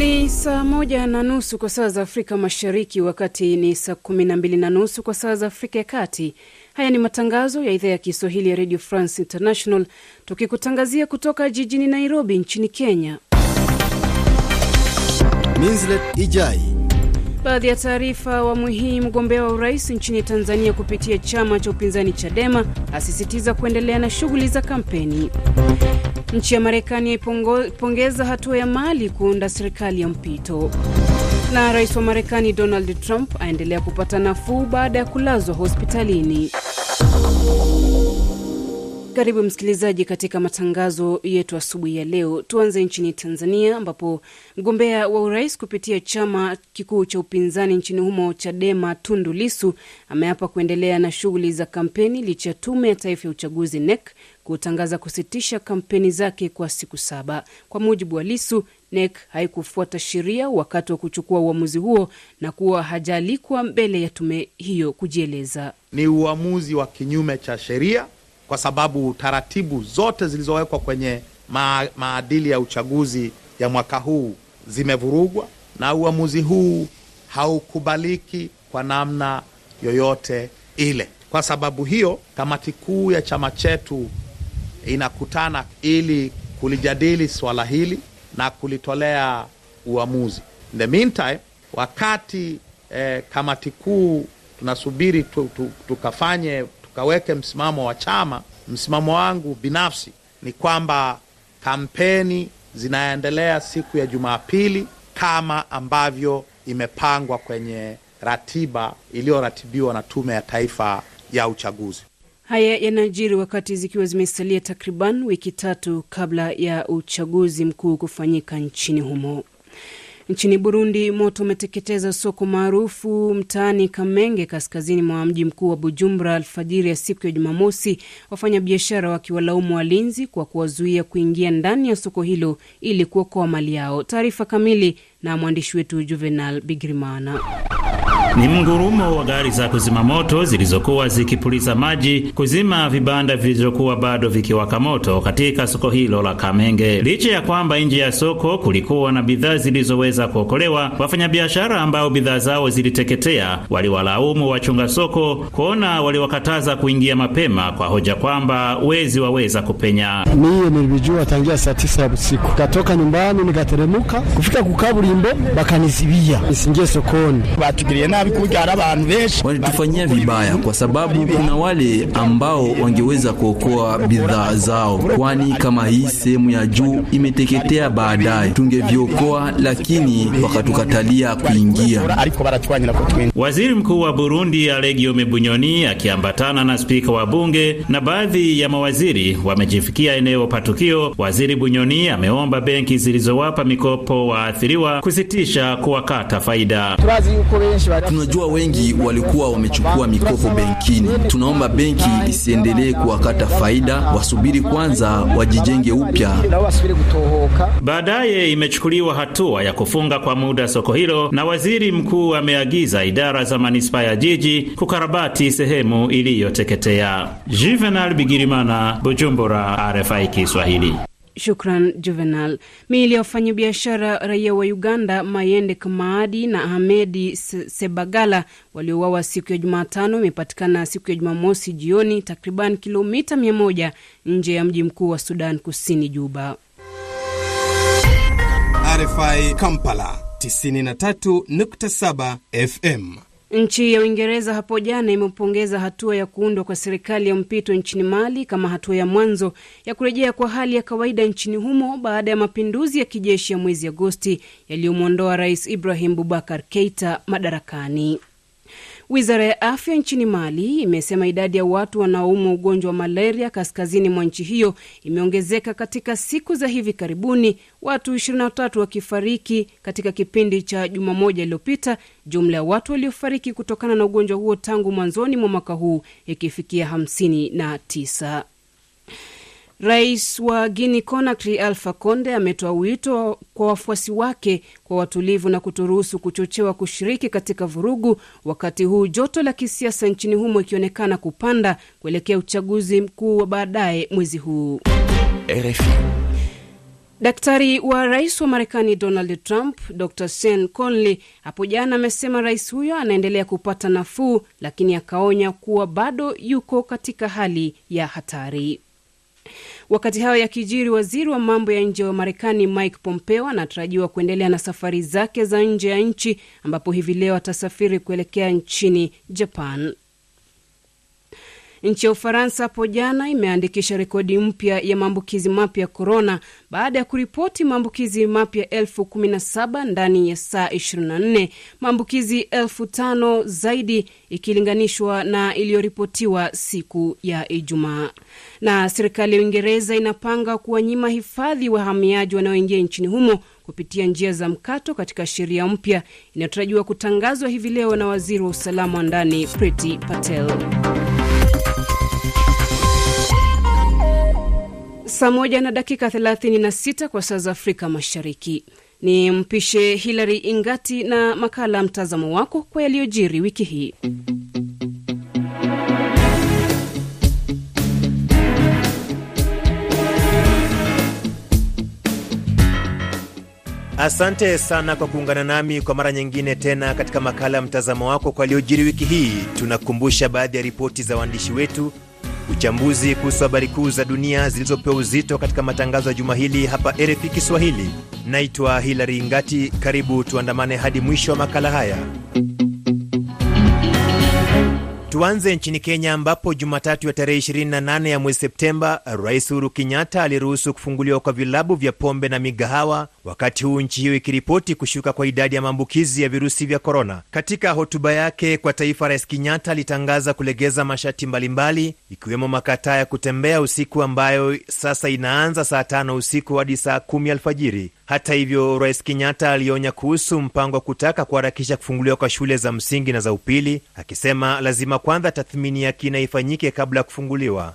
Ni saa moja na nusu kwa saa za Afrika Mashariki, wakati ni saa kumi na mbili na nusu kwa saa za Afrika ya Kati. Haya ni matangazo ya idhaa ya Kiswahili ya Radio France International, tukikutangazia kutoka jijini Nairobi nchini Kenya. Minslet Ijai. Baadhi ya taarifa awamu hii: mgombea wa urais nchini Tanzania kupitia chama cha upinzani Chadema asisitiza kuendelea na shughuli za kampeni. Nchi ya Marekani yaipongeza hatua ya Mali kuunda serikali ya mpito, na rais wa Marekani Donald Trump aendelea kupata nafuu baada ya kulazwa hospitalini. Karibu msikilizaji katika matangazo yetu asubuhi ya leo. Tuanze nchini Tanzania, ambapo mgombea wa urais kupitia chama kikuu cha upinzani nchini humo Chadema, Tundu Lisu ameapa kuendelea na shughuli za kampeni licha ya Tume ya Taifa ya Uchaguzi NEC kutangaza kusitisha kampeni zake kwa siku saba. Kwa mujibu wa Lisu, NEC haikufuata sheria wakati wa kuchukua uamuzi huo na kuwa hajaalikwa mbele ya tume hiyo kujieleza. Ni uamuzi wa kinyume cha sheria kwa sababu taratibu zote zilizowekwa kwenye ma maadili ya uchaguzi ya mwaka huu zimevurugwa, na uamuzi huu haukubaliki kwa namna yoyote ile. Kwa sababu hiyo, kamati kuu ya chama chetu inakutana ili kulijadili swala hili na kulitolea uamuzi. In the meantime, wakati eh, kamati kuu tunasubiri tu, tu, tukafanye tukaweke msimamo wa chama. Msimamo wangu binafsi ni kwamba kampeni zinaendelea siku ya Jumapili kama ambavyo imepangwa kwenye ratiba iliyoratibiwa na Tume ya Taifa ya Uchaguzi. Haya yanajiri wakati zikiwa zimesalia takriban wiki tatu kabla ya uchaguzi mkuu kufanyika nchini humo. Nchini Burundi, moto umeteketeza soko maarufu mtaani Kamenge, kaskazini mwa mji mkuu wa Bujumbura alfajiri ya siku ya Jumamosi, wafanyabiashara wakiwalaumu walinzi kwa kuwazuia kuingia ndani ya soko hilo ili kuokoa mali yao. Taarifa kamili na mwandishi wetu Juvenal Bigrimana. Ni mgurumo wa gari za kuzima moto zilizokuwa zikipuliza maji kuzima vibanda vilivyokuwa bado vikiwaka moto katika soko hilo la Kamenge. Licha ya kwamba nje ya soko kulikuwa na bidhaa zilizoweza kuokolewa, wafanyabiashara ambao bidhaa zao ziliteketea waliwalaumu wachunga soko kuona waliwakataza kuingia mapema kwa hoja kwamba wezi waweza kupenya. Mie nilijua tangia saa tisa ya usiku, katoka nyumbani nikateremuka kufika kukaburimbo, bakanizibia nisingie sokoni, batugiriye walitufanyia vibaya, kwa sababu kuna wale ambao wangeweza kuokoa bidhaa zao, kwani kama hii sehemu ya juu imeteketea, baadaye tungeviokoa, lakini wakatukatalia kuingia. Waziri Mkuu wa Burundi Alegiome Bunyoni akiambatana na spika wa bunge na baadhi ya mawaziri wamejifikia eneo patukio. Waziri Bunyoni ameomba benki zilizowapa mikopo waathiriwa kusitisha kuwakata faida. Tunajua wengi walikuwa wamechukua mikopo benkini. Tunaomba benki isiendelee kuwakata faida, wasubiri kwanza wajijenge upya. Baadaye imechukuliwa hatua ya kufunga kwa muda soko hilo, na waziri mkuu ameagiza idara za manispaa ya jiji kukarabati sehemu iliyoteketea. Juvenal Bigirimana, Bujumbura, RFI Kiswahili. Shukran Juvenal. Miili ya wafanyabiashara raia wa Uganda Mayende Kamaadi na Ahmedi Sebagala waliouawa siku ya Jumatano imepatikana siku ya Jumamosi jioni, takriban kilomita 100 nje ya mji mkuu wa Sudan Kusini, Juba. RFI Kampala 93.7 FM. Nchi ya Uingereza hapo jana imepongeza hatua ya kuundwa kwa serikali ya mpito nchini Mali kama hatua ya mwanzo ya kurejea kwa hali ya kawaida nchini humo baada ya mapinduzi ya kijeshi ya mwezi Agosti yaliyomwondoa Rais Ibrahim Bubakar Keita madarakani. Wizara ya afya nchini Mali imesema idadi ya watu wanaoumwa ugonjwa wa malaria kaskazini mwa nchi hiyo imeongezeka katika siku za hivi karibuni, watu 23 wakifariki katika kipindi cha juma moja iliyopita, jumla ya watu waliofariki kutokana na ugonjwa huo tangu mwanzoni mwa mwaka huu ikifikia 59. Rais wa Guinea Conakry Alpha Conde ametoa wito kwa wafuasi wake kwa watulivu na kutoruhusu kuchochewa kushiriki katika vurugu, wakati huu joto la kisiasa nchini humo ikionekana kupanda kuelekea uchaguzi mkuu wa baadaye mwezi huu. RFI. Daktari wa rais wa Marekani Donald Trump, Dr Sean Conley, hapo jana amesema rais huyo anaendelea kupata nafuu, lakini akaonya kuwa bado yuko katika hali ya hatari. Wakati hayo yakijiri, waziri wa mambo ya nje wa Marekani Mike Pompeo anatarajiwa kuendelea na safari zake za nje ya nchi, ambapo hivi leo atasafiri kuelekea nchini Japan. Nchi ya Ufaransa hapo jana imeandikisha rekodi mpya ya maambukizi mapya ya korona baada ya kuripoti maambukizi mapya elfu kumi na saba ndani ya saa 24, maambukizi elfu tano zaidi ikilinganishwa na iliyoripotiwa siku ya Ijumaa. Na serikali ya Uingereza inapanga kuwanyima hifadhi wahamiaji wanaoingia nchini humo kupitia njia za mkato katika sheria mpya inayotarajiwa kutangazwa hivi leo na waziri wa usalama wa ndani Priti Patel. Saa moja na dakika 36 kwa saa za Afrika Mashariki. Ni mpishe Hilary Ingati na makala mtazamo wako kwa yaliyojiri wiki hii. Asante sana kwa kuungana nami kwa mara nyingine tena katika makala ya mtazamo wako kwa yaliyojiri wiki hii. Tunakumbusha baadhi ya ripoti za waandishi wetu uchambuzi kuhusu habari kuu za dunia zilizopewa uzito katika matangazo ya juma hili hapa RFI Kiswahili. Naitwa Hilary Ngati, karibu tuandamane hadi mwisho wa makala haya. Tuanze nchini Kenya ambapo Jumatatu ya tarehe 28 ya mwezi Septemba, Rais Uhuru Kenyatta aliruhusu kufunguliwa kwa vilabu vya pombe na migahawa, wakati huu nchi hiyo ikiripoti kushuka kwa idadi ya maambukizi ya virusi vya korona. Katika hotuba yake kwa taifa, Rais Kenyatta alitangaza kulegeza masharti mbalimbali, ikiwemo makataa ya kutembea usiku ambayo sasa inaanza saa tano usiku hadi saa kumi alfajiri. Hata hivyo, Rais Kenyatta alionya kuhusu mpango wa kutaka kuharakisha kufunguliwa kwa shule za msingi na za upili, akisema lazima kwanza tathmini ya kina ifanyike kabla ya kufunguliwa.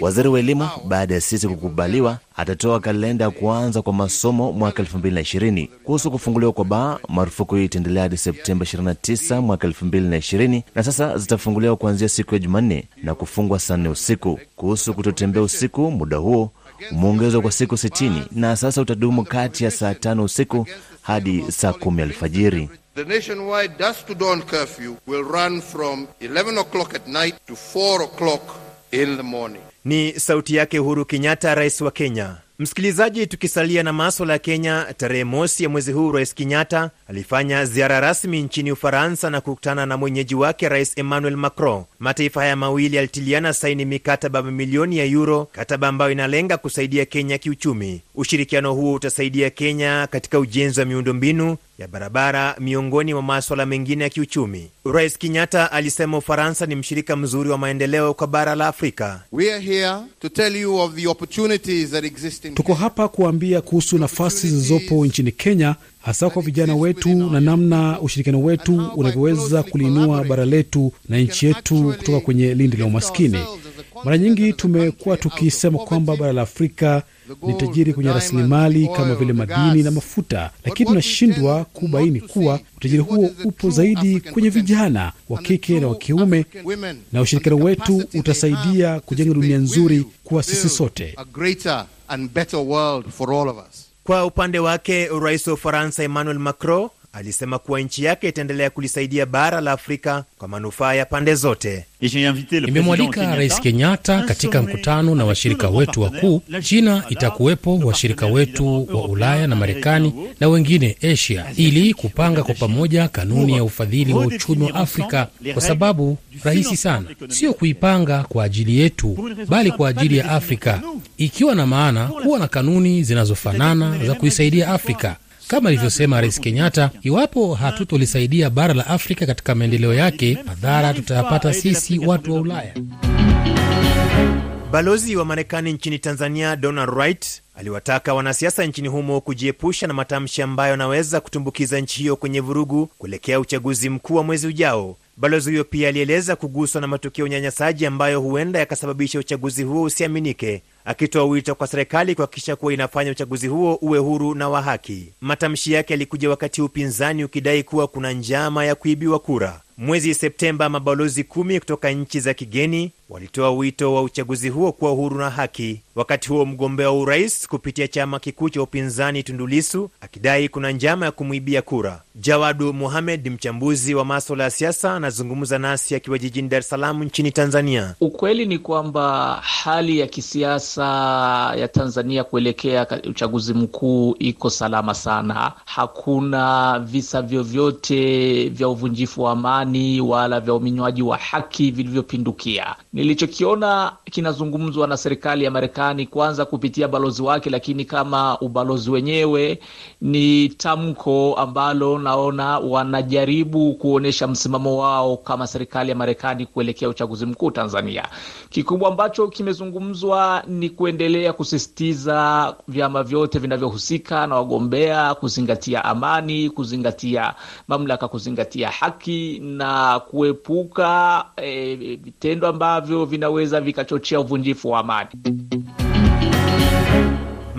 Waziri wa elimu baada ya sisi kukubaliwa atatoa kalenda ya kuanza kwa masomo mwaka 2020. Kuhusu kufunguliwa kwa baa, marufuku hii itaendelea hadi Septemba 29 mwaka 2020, na sasa zitafunguliwa kuanzia siku ya Jumanne na kufungwa saa nne usiku. Kuhusu kutotembea usiku, muda huo umeongezwa kwa siku 60 na sasa utadumu kati ya saa tano usiku hadi saa kumi alfajiri. The nationwide dusk to dawn curfew will run from 11 o'clock at night to 4 o'clock in the morning. Ni sauti yake Uhuru Kenyatta, rais wa Kenya. Msikilizaji, tukisalia na maswala ya Kenya, tarehe mosi ya mwezi huu Rais Kenyatta alifanya ziara rasmi nchini Ufaransa na kukutana na mwenyeji wake Rais Emmanuel Macron. Mataifa haya mawili yalitiliana saini mikataba mamilioni ya yuro, kataba ambayo inalenga kusaidia Kenya kiuchumi. Ushirikiano huo utasaidia Kenya katika ujenzi wa miundombinu ya barabara, miongoni mwa maswala mengine ya kiuchumi. Rais Kenyatta alisema Ufaransa ni mshirika mzuri wa maendeleo kwa bara la Afrika. We are here to tell you of the opportunities that exist in Tuko hapa kuambia kuhusu nafasi zilizopo nchini Kenya, hasa kwa vijana wetu na namna ushirikiano wetu unavyoweza kuliinua bara letu na nchi yetu kutoka kwenye lindi la umaskini. Mara nyingi tumekuwa tukisema kwamba bara la Afrika ni tajiri kwenye rasilimali kama vile madini na mafuta, lakini tunashindwa kubaini kuwa utajiri huo upo zaidi kwenye vijana wa kike na wa kiume, na ushirikiano wetu utasaidia kujenga dunia nzuri kwa sisi sote. Kwa upande wake, rais wa Ufaransa Emmanuel Macron alisema kuwa nchi yake itaendelea kulisaidia bara la Afrika kwa manufaa ya pande zote. Nimemwalika Rais Kenyatta katika mkutano na washirika wetu wakuu. China itakuwepo, washirika wetu wa Ulaya na Marekani na wengine Asia, ili kupanga kwa pamoja kanuni ya ufadhili wa uchumi wa Afrika, kwa sababu rahisi sana, sio kuipanga kwa ajili yetu, bali kwa ajili ya Afrika, ikiwa na maana kuwa na kanuni zinazofanana za kuisaidia Afrika. Kama alivyosema Rais Kenyatta, iwapo hatutolisaidia bara la Afrika katika maendeleo yake, madhara tutayapata sisi watu wa Ulaya. Balozi wa Marekani nchini Tanzania Donald Wright aliwataka wanasiasa nchini humo kujiepusha na matamshi ambayo yanaweza kutumbukiza nchi hiyo kwenye vurugu kuelekea uchaguzi mkuu wa mwezi ujao. Balozi huyo pia alieleza kuguswa na matukio ya unyanyasaji ambayo huenda yakasababisha uchaguzi huo usiaminike, akitoa wito kwa serikali kuhakikisha kuwa inafanya uchaguzi huo uwe huru na wa haki. Matamshi yake yalikuja wakati upinzani ukidai kuwa kuna njama ya kuibiwa kura. Mwezi Septemba, mabalozi kumi kutoka nchi za kigeni walitoa wito wa uchaguzi huo kuwa huru na haki. Wakati huo mgombea wa urais kupitia chama kikuu cha upinzani Tundulisu akidai kuna njama ya kumwibia kura. Jawadu Muhamed, mchambuzi wa maswala ya siasa, anazungumza nasi akiwa jijini Dar es Salaam nchini Tanzania. Ukweli ni kwamba hali ya kisiasa ya Tanzania kuelekea uchaguzi mkuu iko salama sana. Hakuna visa vyovyote vya uvunjifu wa amani wala vya uminywaji wa haki vilivyopindukia. Nilichokiona kinazungumzwa na serikali ya Marekani kwanza kupitia balozi wake, lakini kama ubalozi wenyewe ni tamko ambalo naona wanajaribu kuonyesha msimamo wao kama serikali ya Marekani kuelekea uchaguzi mkuu Tanzania. Kikubwa ambacho kimezungumzwa ni kuendelea kusisitiza vyama vyote vinavyohusika na wagombea kuzingatia amani, kuzingatia mamlaka, kuzingatia haki na kuepuka vitendo e, ambavyo vinaweza vikachochea uvunjifu wa amani.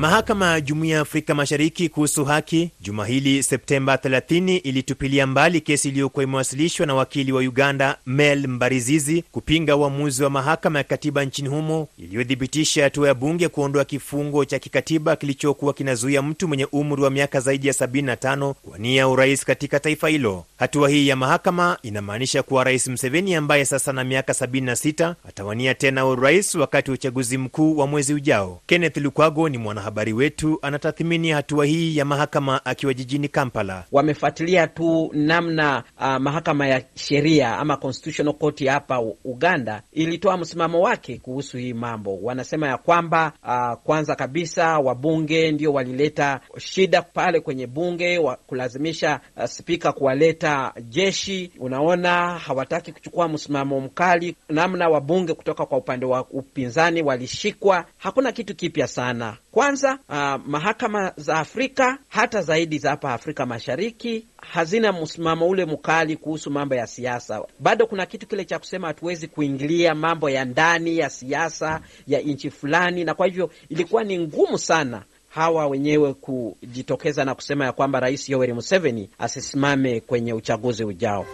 Mahakama ya Jumuiya ya Afrika Mashariki kuhusu haki juma hili Septemba 30 ilitupilia mbali kesi iliyokuwa imewasilishwa na wakili wa Uganda Mel Mbarizizi kupinga uamuzi wa mahakama ya katiba nchini humo iliyothibitisha hatua ya bunge kuondoa kifungo cha kikatiba kilichokuwa kinazuia mtu mwenye umri wa miaka zaidi ya 75 kuwania urais katika taifa hilo. Hatua hii ya mahakama inamaanisha kuwa Rais Mseveni ambaye sasa na miaka 76 atawania tena urais wakati wa uchaguzi mkuu wa mwezi ujao. Kenneth Lukwago ni mwana habari wetu anatathmini hatua hii ya mahakama akiwa jijini Kampala. Wamefuatilia tu namna uh, mahakama ya sheria ama Constitutional Court hapa Uganda ilitoa msimamo wake kuhusu hii mambo. Wanasema ya kwamba uh, kwanza kabisa wabunge ndio walileta shida pale kwenye bunge wa kulazimisha uh, spika kuwaleta jeshi. Unaona, hawataki kuchukua msimamo mkali, namna wabunge kutoka kwa upande wa upinzani walishikwa. Hakuna kitu kipya sana kwanza uh, mahakama za Afrika hata zaidi za hapa Afrika Mashariki hazina msimamo ule mkali kuhusu mambo ya siasa. Bado kuna kitu kile cha kusema hatuwezi kuingilia mambo ya ndani ya siasa ya nchi fulani, na kwa hivyo ilikuwa ni ngumu sana hawa wenyewe kujitokeza na kusema ya kwamba Rais Yoweri Museveni asisimame kwenye uchaguzi ujao.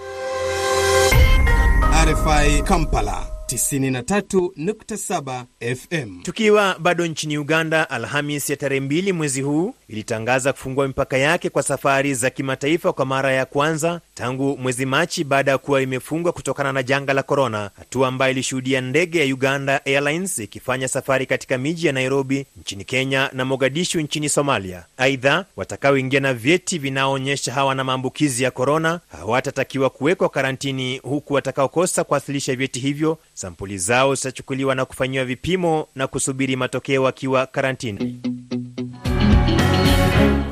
RFI Kampala 93.7 FM. Tukiwa bado nchini Uganda, Alhamis ya tarehe mbili mwezi huu ilitangaza kufungua mipaka yake kwa safari za kimataifa kwa mara ya kwanza tangu mwezi Machi baada ya kuwa imefungwa kutokana na janga la korona, hatua ambayo ilishuhudia ndege ya Uganda Airlines ikifanya safari katika miji ya Nairobi nchini Kenya na Mogadishu nchini Somalia. Aidha, watakaoingia na vyeti vinaoonyesha hawana maambukizi ya korona hawatatakiwa kuwekwa karantini, huku watakaokosa kuwasilisha vyeti hivyo sampuli zao zitachukuliwa na kufanyiwa vipimo na kusubiri matokeo akiwa karantini.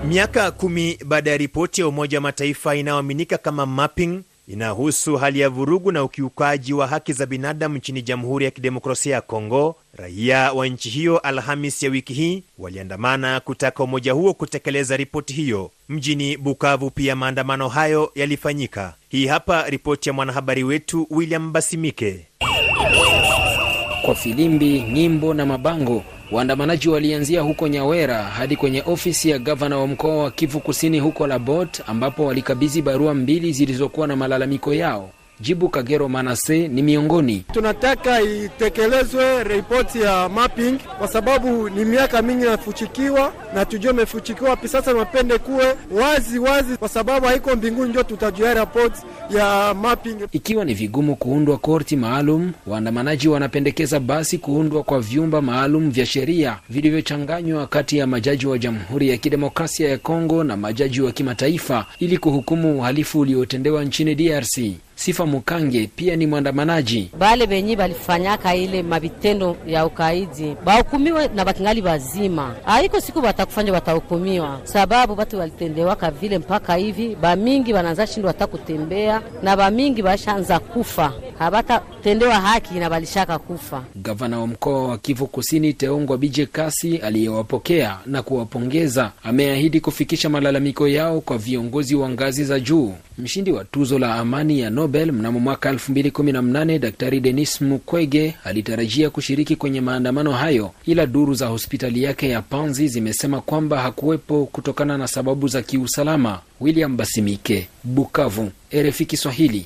Miaka kumi baada ya ripoti ya Umoja wa Mataifa inayoaminika kama mapping inahusu hali ya vurugu na ukiukaji wa haki za binadamu nchini Jamhuri ya Kidemokrasia ya Kongo, raia wa nchi hiyo Alhamis ya wiki hii waliandamana kutaka umoja huo kutekeleza ripoti hiyo. Mjini Bukavu pia maandamano hayo yalifanyika. Hii hapa ripoti ya mwanahabari wetu William Basimike. Kwa filimbi, nyimbo na mabango, waandamanaji walianzia huko Nyawera hadi kwenye ofisi ya gavana wa mkoa wa Kivu Kusini huko Labot, ambapo walikabidhi barua mbili zilizokuwa na malalamiko yao. Jibu Kagero Manase ni miongoni. Tunataka itekelezwe ripoti ya mapping kwa sababu ni miaka mingi nafuchikiwa na tujue imefuchikiwa wapi. Sasa mapende kuwe wazi wazi, kwa sababu haiko mbinguni ndio tutajua ripoti ya mapping. Ikiwa ni vigumu kuundwa korti maalum, waandamanaji wanapendekeza basi kuundwa kwa vyumba maalum vya sheria vilivyochanganywa kati ya majaji wa Jamhuri ya Kidemokrasia ya Kongo na majaji wa kimataifa ili kuhukumu uhalifu uliotendewa nchini DRC. Sifa Mukange pia ni mwandamanaji. Bale benyi balifanyaka ile mabitendo ya ukaidi bahukumiwe na bakingali bazima, haiko siku batakufanya batahukumiwa, sababu batu walitendewaka vile mpaka hivi bamingi bananza shindwa hata kutembea na bamingi bashanza kufa, habatatendewa haki na balishaka kufa. Gavana wa mkoa wa Kivu Kusini Teongwa Bije Kasi aliyewapokea na kuwapongeza ameahidi kufikisha malalamiko yao kwa viongozi wa ngazi za juu. Mshindi wa tuzo la amani ya Nobel mnamo mwaka 2018 Daktari Denis Mukwege alitarajia kushiriki kwenye maandamano hayo, ila duru za hospitali yake ya Panzi zimesema kwamba hakuwepo kutokana na sababu za kiusalama. William Basimike, Bukavu, RFI Kiswahili.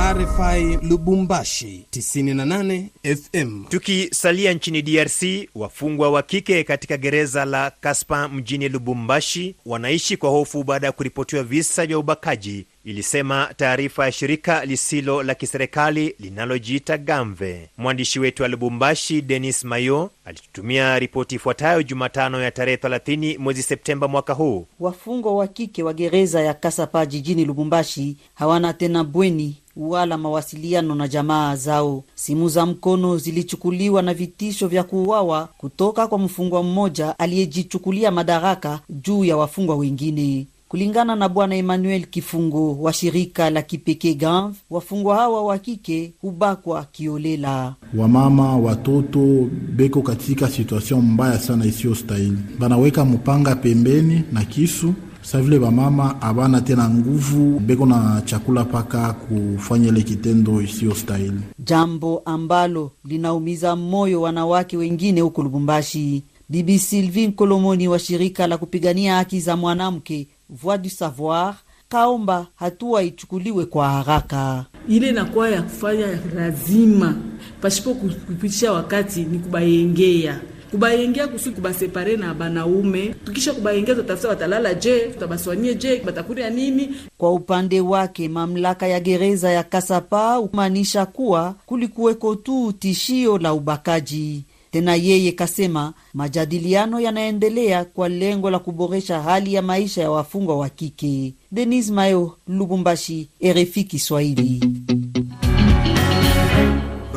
RFI Lubumbashi 98 FM. Tukisalia nchini DRC, wafungwa wa kike katika gereza la Kaspa mjini Lubumbashi wanaishi kwa hofu baada ya kuripotiwa visa vya ubakaji, ilisema taarifa ya shirika lisilo la kiserikali linalojiita Gamve. Mwandishi wetu wa Lubumbashi, Denis Mayo, alitutumia ripoti ifuatayo Jumatano ya tarehe 30 mwezi Septemba mwaka huu. Wafungwa wa kike wa gereza ya Kasapa jijini Lubumbashi hawana tena bweni wala mawasiliano na jamaa zao. Simu za mkono zilichukuliwa na vitisho vya kuuawa kutoka kwa mfungwa mmoja aliyejichukulia madaraka juu ya wafungwa wengine. Kulingana na Bwana Emmanuel Kifungo wa shirika la kipekee GAMV, wafungwa hawa wa kike hubakwa kiolela. Wamama watoto beko katika situation mbaya sana isiyo stahili, banaweka mpanga pembeni na kisu sa vile bamama abana tena nguvu beko na chakula paka kufanya ile kitendo isiyo stahili, jambo ambalo linaumiza moyo wanawake wengine huko Lubumbashi. Bibi Sylvie Nkolomoni wa shirika la kupigania haki za mwanamke Voix du Savoir kaomba hatua ichukuliwe kwa haraka. Ile inakuwa ya kufanya lazima pasipo kupitisha wakati ni kubayengea kubayengea kusudi kubasepare na banaume. Tukisha kubayengea tutafuta watalala je, tutabaswanie je, batakuria nini? Kwa upande wake mamlaka ya gereza ya Kasapa kumaanisha kuwa kulikuweko tu tishio la ubakaji. Tena yeye kasema majadiliano yanaendelea kwa lengo la kuboresha hali ya maisha ya wafungwa wa kike. Denis Mayo, Lubumbashi, RFI Kiswahili.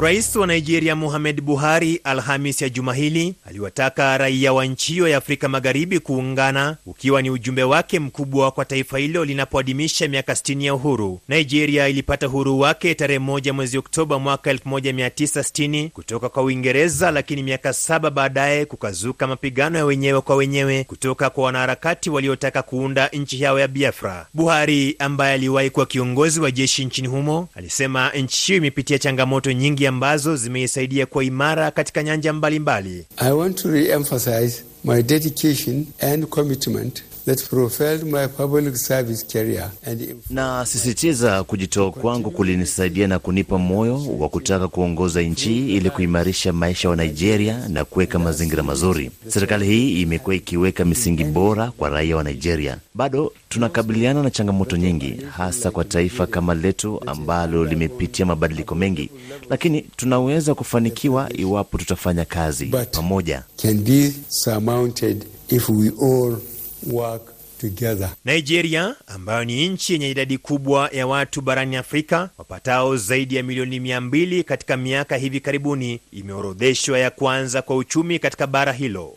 Rais wa Nigeria Muhamed Buhari Alhamis ya juma hili aliwataka raia wa nchi hiyo ya Afrika Magharibi kuungana, ukiwa ni ujumbe wake mkubwa kwa taifa hilo linapoadhimisha miaka 60 ya uhuru. Nigeria ilipata uhuru wake tarehe moja mwezi Oktoba mwaka 1960 kutoka kwa Uingereza, lakini miaka saba baadaye kukazuka mapigano ya wenyewe kwa wenyewe kutoka kwa wanaharakati waliotaka kuunda nchi yao ya Biafra. Buhari ambaye aliwahi kuwa kiongozi wa jeshi nchini humo alisema nchi hiyo imepitia changamoto nyingi ambazo zimeisaidia kuwa imara katika nyanja mbalimbali. I want to re-emphasize my dedication and commitment that propelled my public service career and na sisitiza kujitoa kwangu kulinisaidia na kunipa moyo wa kutaka kuongoza nchi ili kuimarisha maisha wa Nigeria na kuweka mazingira mazuri. Serikali hii imekuwa ikiweka misingi bora kwa raia wa Nigeria. Bado tunakabiliana na changamoto nyingi, hasa kwa taifa kama letu ambalo limepitia mabadiliko mengi, lakini tunaweza kufanikiwa iwapo tutafanya kazi pamoja. Work together. Nigeria ambayo ni nchi yenye idadi kubwa ya watu barani Afrika wapatao zaidi ya milioni mia mbili katika miaka hivi karibuni imeorodheshwa ya kwanza kwa uchumi katika bara hilo.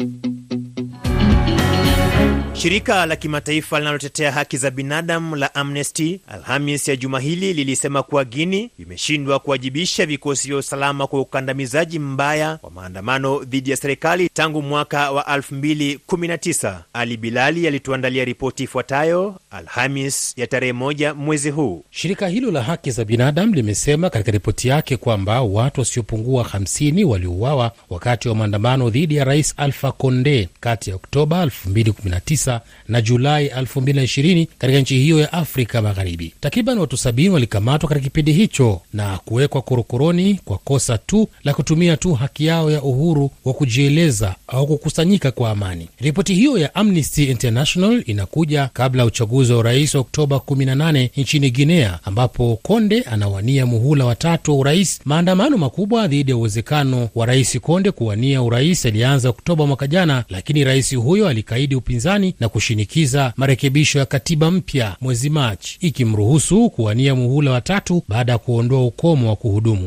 Shirika la kimataifa linalotetea haki za binadamu la Amnesty Alhamis ya juma hili lilisema kuwa Guini imeshindwa kuwajibisha vikosi vya usalama kwa ukandamizaji mbaya wa maandamano dhidi ya serikali tangu mwaka wa 2019. Ali Bilali alituandalia ripoti ifuatayo Alhamis ya tarehe moja mwezi huu. Shirika hilo la haki za binadamu limesema katika ripoti yake kwamba watu wasiopungua 50 waliuawa wakati wa maandamano dhidi ya rais Alfa Conde kati ya Oktoba 2019 na Julai 2020 katika nchi hiyo ya Afrika Magharibi. Takriban watu sabini walikamatwa katika kipindi hicho na kuwekwa korokoroni kwa kosa tu la kutumia tu haki yao ya uhuru wa kujieleza au kukusanyika kwa amani. Ripoti hiyo ya Amnesty International inakuja kabla ya uchaguzi wa urais wa Oktoba 18 nchini Guinea, ambapo Konde anawania muhula watatu wa urais. Maandamano makubwa dhidi ya uwezekano wa rais Konde kuwania urais yalianza Oktoba mwaka jana, lakini rais huyo alikaidi upinzani na kushinikiza marekebisho ya katiba mpya mwezi Machi, ikimruhusu kuwania muhula watatu baada ya kuondoa ukomo wa kuhudumu.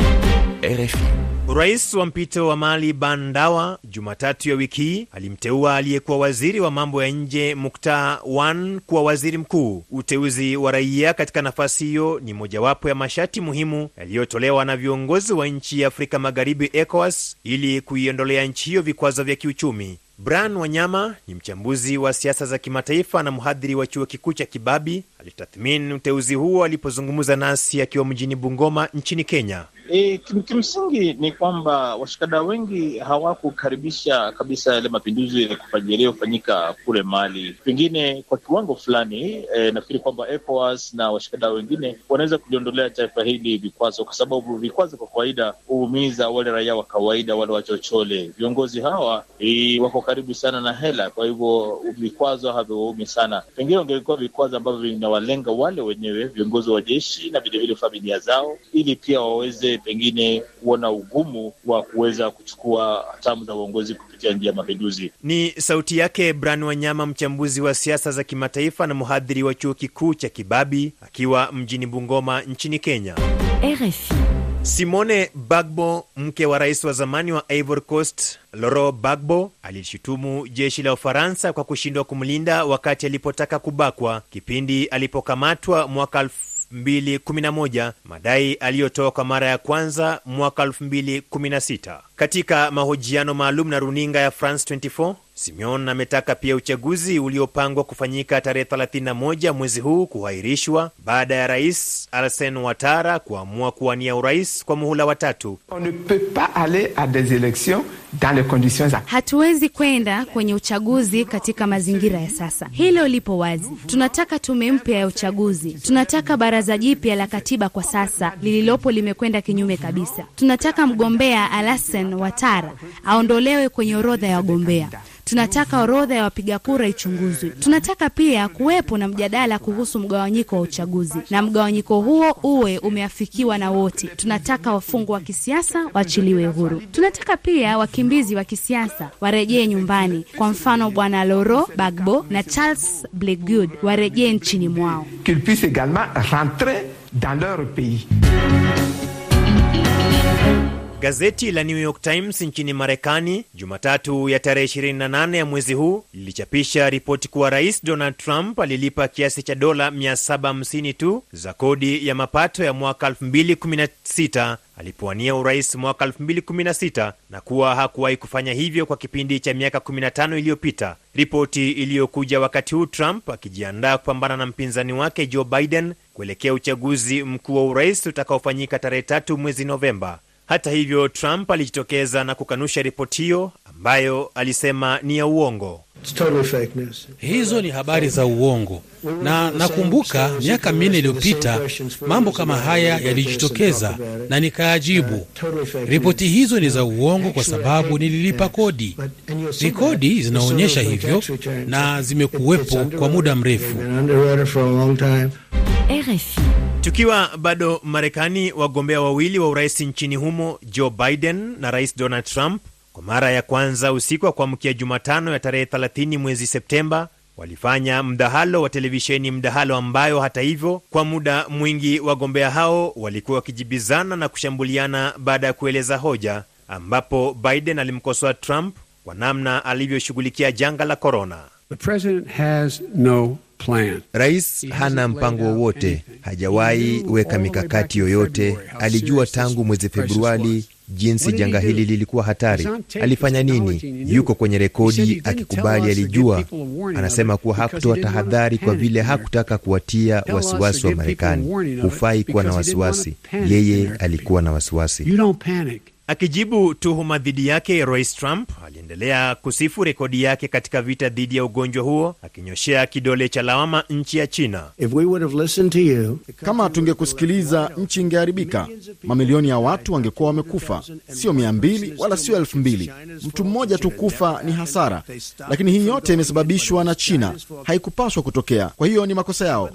RFI. Rais wa mpito wa Mali Bandawa Jumatatu ya wiki hii alimteua aliyekuwa waziri wa mambo ya nje Muktar Wan kuwa waziri mkuu. Uteuzi wa raia katika nafasi hiyo ni mojawapo ya masharti muhimu yaliyotolewa na viongozi wa nchi ya Afrika Magharibi, ECOWAS, ili kuiondolea nchi hiyo vikwazo vya kiuchumi. Brian Wanyama ni mchambuzi wa siasa za kimataifa na mhadhiri wa chuo kikuu cha Kibabi. Alitathmini uteuzi huo alipozungumza nasi akiwa mjini Bungoma nchini Kenya. E, kim, kimsingi ni kwamba washikadau wengi hawakukaribisha kabisa yale mapinduzi yaliyofanyika kule Mali. Pengine kwa kiwango fulani e, nafikiri kwamba ECOWAS na washikadau wengine wanaweza kuliondolea taifa hili vikwazo, kwa sababu vikwazo kwa kawaida huumiza wale raia wa kawaida, wale wachochole. Viongozi hawa e, wako karibu sana na hela, kwa hivyo vikwazo haviwaumi sana. Pengine wangekuwa vikwazo ambavyo vinawalenga wale wenyewe viongozi wa jeshi na vilevile familia zao, ili pia waweze pengine kuona ugumu wa kuweza kuchukua hatamu za uongozi kupitia njia ya mapinduzi. Ni sauti yake Bran Wanyama, mchambuzi wa siasa za kimataifa na mhadhiri wa chuo kikuu cha Kibabi akiwa mjini Bungoma nchini Kenya. RFI. Simone Bagbo, mke wa rais wa zamani wa Ivory Coast Laurent Gbagbo, alishutumu jeshi la Ufaransa kwa kushindwa kumlinda wakati alipotaka kubakwa kipindi alipokamatwa mwaka 2011, madai aliyotoa kwa mara ya kwanza mwaka 2016. Katika mahojiano maalum na runinga ya France 24, Simeon ametaka pia uchaguzi uliopangwa kufanyika tarehe 31 mwezi huu kuahirishwa baada ya rais Alsen Watara kuamua kuwania urais kwa muhula wa tatu. Hatuwezi kwenda kwenye uchaguzi katika mazingira ya sasa. Hilo lipo wazi. Tunataka tume mpya ya uchaguzi. Tunataka baraza jipya la katiba. Kwa sasa lililopo limekwenda kinyume kabisa. Tunataka mgombea alasen watara aondolewe kwenye orodha ya wagombea. Tunataka orodha ya wapiga kura ichunguzwe. Tunataka pia kuwepo na mjadala kuhusu mgawanyiko wa uchaguzi, na mgawanyiko huo uwe umeafikiwa na wote. Tunataka wafungwa wa kisiasa waachiliwe huru. Tunataka pia wakimbizi wa kisiasa warejee nyumbani, kwa mfano Bwana Loro Bagbo na Charles Ble Goude warejee nchini mwao. Gazeti la New York Times nchini Marekani Jumatatu ya tarehe 28 ya mwezi huu lilichapisha ripoti kuwa Rais Donald Trump alilipa kiasi cha dola 750 tu za kodi ya mapato ya mwaka 2016 alipowania urais mwaka 2016 na kuwa hakuwahi kufanya hivyo kwa kipindi cha miaka 15 iliyopita. Ripoti iliyokuja wakati huu Trump akijiandaa kupambana na mpinzani wake Joe Biden kuelekea uchaguzi mkuu wa urais utakaofanyika tarehe tatu mwezi Novemba. Hata hivyo, Trump alijitokeza na kukanusha ripoti hiyo ambayo alisema ni ya uongo. Hizo ni habari za uongo, na nakumbuka miaka minne iliyopita mambo kama haya yalijitokeza na nikayajibu. Ripoti hizo ni za uongo kwa sababu nililipa kodi. Rekodi zinaonyesha hivyo na zimekuwepo kwa muda mrefu. RFI. Tukiwa bado Marekani, wagombea wawili wa urais nchini humo Joe Biden na Rais Donald Trump kwa mara ya kwanza usiku wa kuamkia Jumatano ya tarehe 30 mwezi Septemba walifanya mdahalo wa televisheni, mdahalo ambayo hata hivyo kwa muda mwingi wagombea hao walikuwa wakijibizana na kushambuliana baada ya kueleza hoja, ambapo Biden alimkosoa Trump kwa namna alivyoshughulikia janga la korona. Rais hana mpango wowote, hajawahi weka mikakati yoyote. Alijua tangu mwezi Februari jinsi janga hili lilikuwa hatari. Alifanya nini? Yuko kwenye rekodi akikubali alijua. Anasema kuwa hakutoa tahadhari kwa vile hakutaka kuwatia wasiwasi wa Marekani. Hufai kuwa na wasiwasi. Yeye alikuwa na wasiwasi. Akijibu tuhuma dhidi yake, Rais Trump aliendelea kusifu rekodi yake katika vita dhidi ya ugonjwa huo, akinyoshea kidole cha lawama nchi ya China. Kama tungekusikiliza, nchi ingeharibika. Mamilioni ya watu wangekuwa wamekufa, sio mia mbili wala sio elfu mbili. Mtu mmoja tu kufa ni hasara, lakini hii yote imesababishwa na China. Haikupaswa kutokea, kwa hiyo ni makosa yao.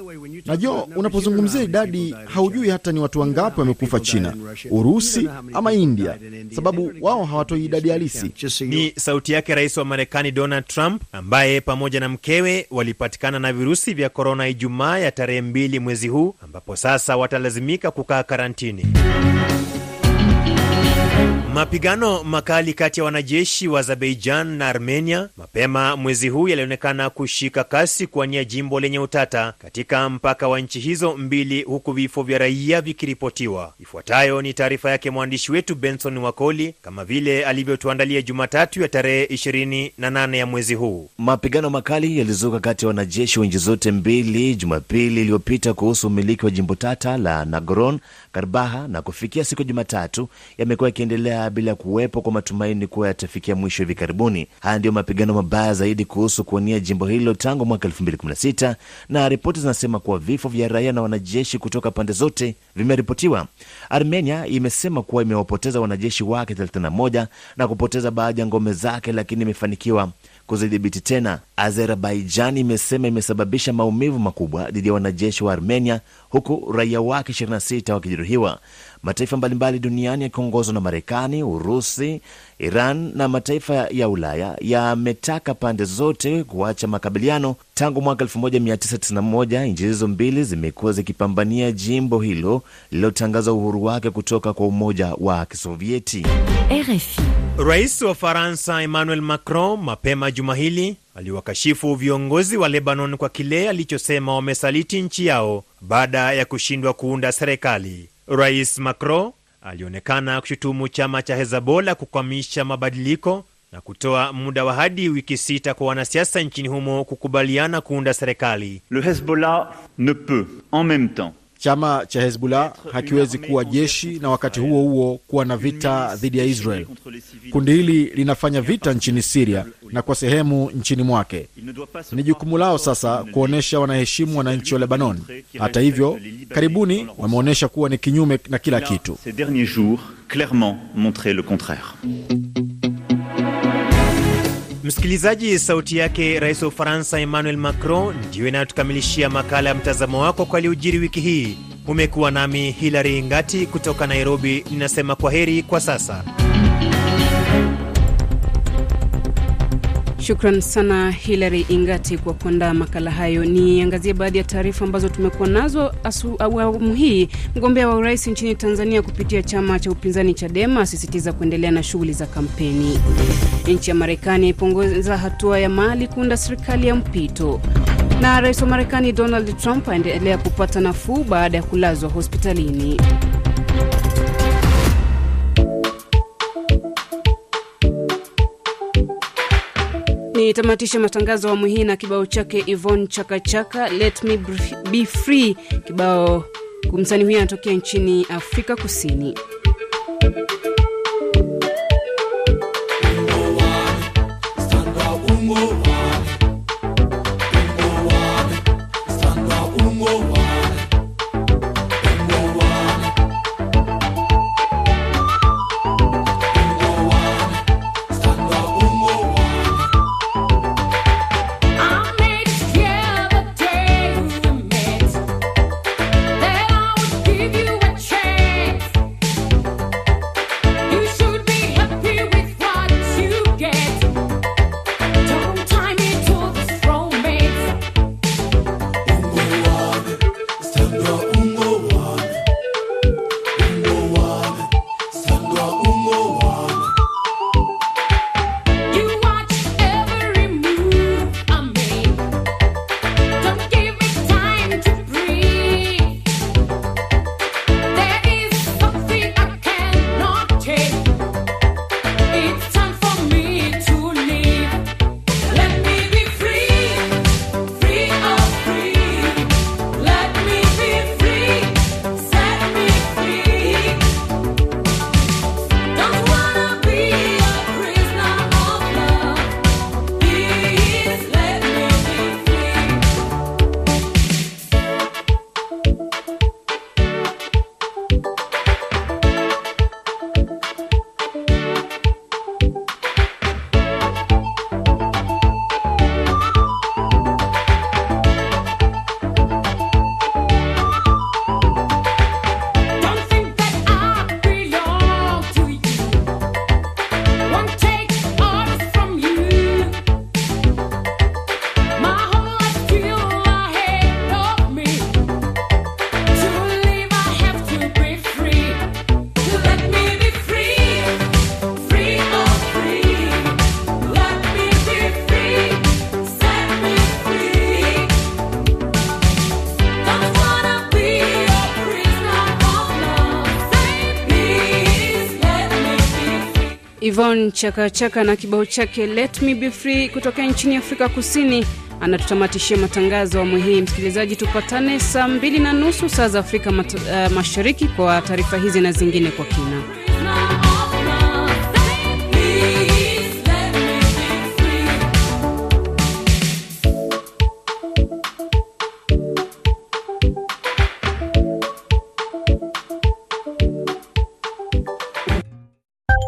Najua unapozungumzia idadi, haujui hata ni watu wangapi wamekufa China, Urusi ama India sababu wao hawatoi idadi halisi. Ni sauti yake rais wa Marekani Donald Trump, ambaye pamoja na mkewe walipatikana na virusi vya korona Ijumaa ya tarehe mbili mwezi huu, ambapo sasa watalazimika kukaa karantini. Mapigano makali kati ya wanajeshi wa Azerbaijan na Armenia mapema mwezi huu yalionekana kushika kasi kuwania jimbo lenye utata katika mpaka wa nchi hizo mbili, huku vifo vya raia vikiripotiwa. Ifuatayo ni taarifa yake mwandishi wetu Benson Wakoli, kama vile alivyotuandalia Jumatatu ya tarehe 28 ya mwezi huu. Mapigano makali yalizuka kati ya wanajeshi wa nchi zote mbili Jumapili iliyopita kuhusu umiliki wa jimbo tata la Nagorno Karabakh, na kufikia siku Jumatatu yamekuwa yakiendelea bila kuwepo kwa matumaini kuwa yatafikia mwisho hivi karibuni. Haya ndiyo mapigano mabaya zaidi kuhusu kuwania jimbo hilo tangu mwaka 2016 na ripoti zinasema kuwa vifo vya raia na wanajeshi kutoka pande zote vimeripotiwa. Armenia imesema kuwa imewapoteza wanajeshi wake 31 na kupoteza baadhi ya ngome zake, lakini imefanikiwa kuzidhibiti tena. Azerbaijan imesema imesababisha maumivu makubwa dhidi ya wanajeshi wa Armenia, huku raia wake 26 wakijeruhiwa. Mataifa mbalimbali duniani yakiongozwa na Marekani, Urusi, Iran na mataifa ya Ulaya yametaka pande zote kuacha makabiliano. Tangu mwaka 1991 nchi hizo mbili zimekuwa zikipambania jimbo hilo lililotangaza uhuru wake kutoka kwa Umoja wa Kisovieti. RFI. Rais wa Faransa Emmanuel Macron mapema juma hili aliwakashifu viongozi wa Lebanon kwa kile alichosema wamesaliti nchi yao baada ya kushindwa kuunda serikali. Rais Macron alionekana kushutumu chama cha Hezbollah kukwamisha mabadiliko na kutoa muda wa hadi wiki sita kwa wanasiasa nchini humo kukubaliana kuunda serikali. Le Hezbollah ne peut en même temps Chama cha Hezbollah hakiwezi kuwa jeshi na wakati huo huo kuwa na vita dhidi ya Israel. Kundi hili linafanya vita nchini Siria na kwa sehemu nchini mwake. Ni jukumu lao sasa kuonyesha wanaheshimu wananchi wa Lebanon. Hata hivyo, karibuni wameonyesha kuwa ni kinyume na kila kitu. Msikilizaji, sauti yake rais wa Ufaransa Emmanuel Macron ndiyo inayotukamilishia makala ya mtazamo wako kwa yaliyojiri wiki hii. Umekuwa nami Hilary Ngati kutoka Nairobi, ninasema kwa heri kwa sasa. Shukran sana Hilary Ingati kwa kuandaa makala hayo. Niangazie baadhi ya taarifa ambazo tumekuwa nazo awamu hii. Mgombea wa urais nchini Tanzania kupitia chama cha upinzani Chadema asisitiza kuendelea na shughuli za kampeni. Nchi ya Marekani yaipongeza hatua ya Mali kuunda serikali ya mpito, na rais wa Marekani Donald Trump aendelea kupata nafuu baada ya kulazwa hospitalini. Nitamatisha matangazo awamu hii na kibao chake Yvonne Chakachaka, let me be free. Kibao msanii huyo anatokea nchini Afrika Kusini. Yvonne Chakachaka na kibao chake Let Me Be Free kutokea nchini Afrika Kusini anatutamatishia matangazo awamu hii. Msikilizaji, tupatane saa mbili na nusu saa za Afrika mat, uh, Mashariki kwa taarifa hizi na zingine kwa kina.